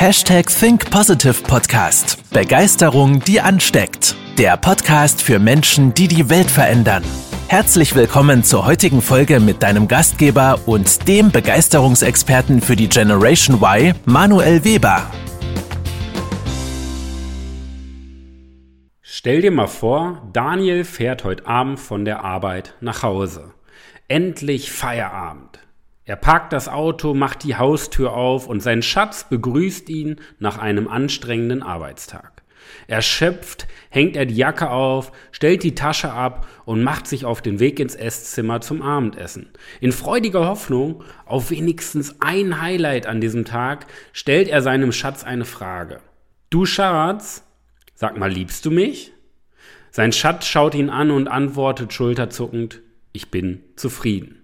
Hashtag Think Positive Podcast. Begeisterung, die ansteckt. Der Podcast für Menschen, die die Welt verändern. Herzlich willkommen zur heutigen Folge mit deinem Gastgeber und dem Begeisterungsexperten für die Generation Y, Manuel Weber. Stell dir mal vor, Daniel fährt heute Abend von der Arbeit nach Hause. Endlich Feierabend. Er parkt das Auto, macht die Haustür auf und sein Schatz begrüßt ihn nach einem anstrengenden Arbeitstag. Erschöpft hängt er die Jacke auf, stellt die Tasche ab und macht sich auf den Weg ins Esszimmer zum Abendessen. In freudiger Hoffnung auf wenigstens ein Highlight an diesem Tag stellt er seinem Schatz eine Frage. Du Schatz, sag mal, liebst du mich? Sein Schatz schaut ihn an und antwortet schulterzuckend, ich bin zufrieden.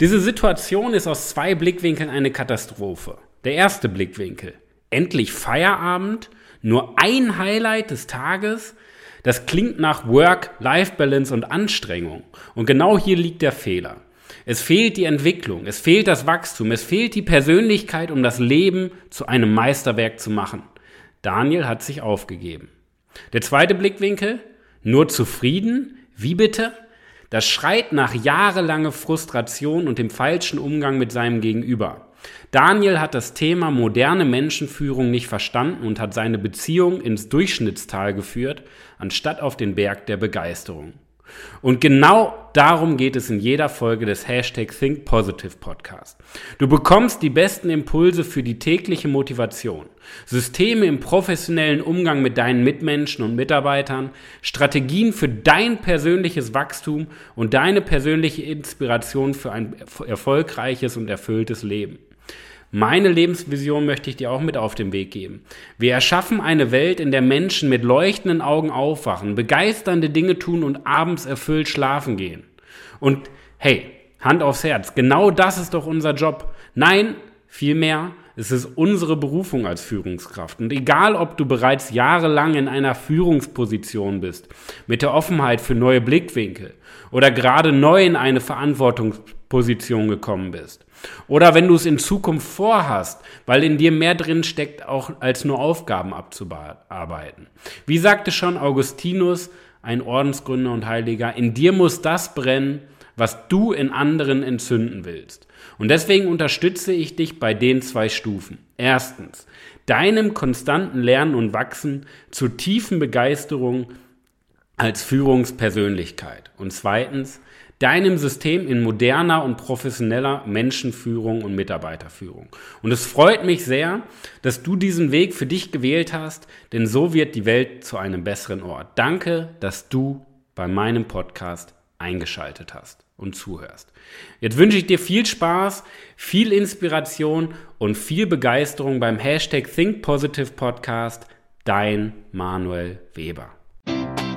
Diese Situation ist aus zwei Blickwinkeln eine Katastrophe. Der erste Blickwinkel. Endlich Feierabend, nur ein Highlight des Tages. Das klingt nach Work-Life-Balance und Anstrengung. Und genau hier liegt der Fehler. Es fehlt die Entwicklung, es fehlt das Wachstum, es fehlt die Persönlichkeit, um das Leben zu einem Meisterwerk zu machen. Daniel hat sich aufgegeben. Der zweite Blickwinkel, nur zufrieden? Wie bitte? Das schreit nach jahrelanger Frustration und dem falschen Umgang mit seinem Gegenüber. Daniel hat das Thema moderne Menschenführung nicht verstanden und hat seine Beziehung ins Durchschnittstal geführt, anstatt auf den Berg der Begeisterung. Und genau darum geht es in jeder Folge des Hashtag Think Positive Podcast. Du bekommst die besten Impulse für die tägliche Motivation, Systeme im professionellen Umgang mit deinen Mitmenschen und Mitarbeitern, Strategien für dein persönliches Wachstum und deine persönliche Inspiration für ein erfolgreiches und erfülltes Leben. Meine Lebensvision möchte ich dir auch mit auf den Weg geben. Wir erschaffen eine Welt, in der Menschen mit leuchtenden Augen aufwachen, begeisternde Dinge tun und abends erfüllt schlafen gehen. Und hey, Hand aufs Herz, genau das ist doch unser Job. Nein, vielmehr, es ist unsere Berufung als Führungskraft. Und egal, ob du bereits jahrelang in einer Führungsposition bist, mit der Offenheit für neue Blickwinkel oder gerade neu in eine Verantwortungsposition gekommen bist, oder wenn du es in Zukunft vorhast, weil in dir mehr drin steckt, auch als nur Aufgaben abzuarbeiten. Wie sagte schon Augustinus, ein Ordensgründer und Heiliger, in dir muss das brennen, was du in anderen entzünden willst. Und deswegen unterstütze ich dich bei den zwei Stufen. Erstens, deinem konstanten Lernen und Wachsen zur tiefen Begeisterung als Führungspersönlichkeit. Und zweitens, deinem System in moderner und professioneller Menschenführung und Mitarbeiterführung. Und es freut mich sehr, dass du diesen Weg für dich gewählt hast, denn so wird die Welt zu einem besseren Ort. Danke, dass du bei meinem Podcast eingeschaltet hast und zuhörst. Jetzt wünsche ich dir viel Spaß, viel Inspiration und viel Begeisterung beim Hashtag Think Positive Podcast. Dein Manuel Weber.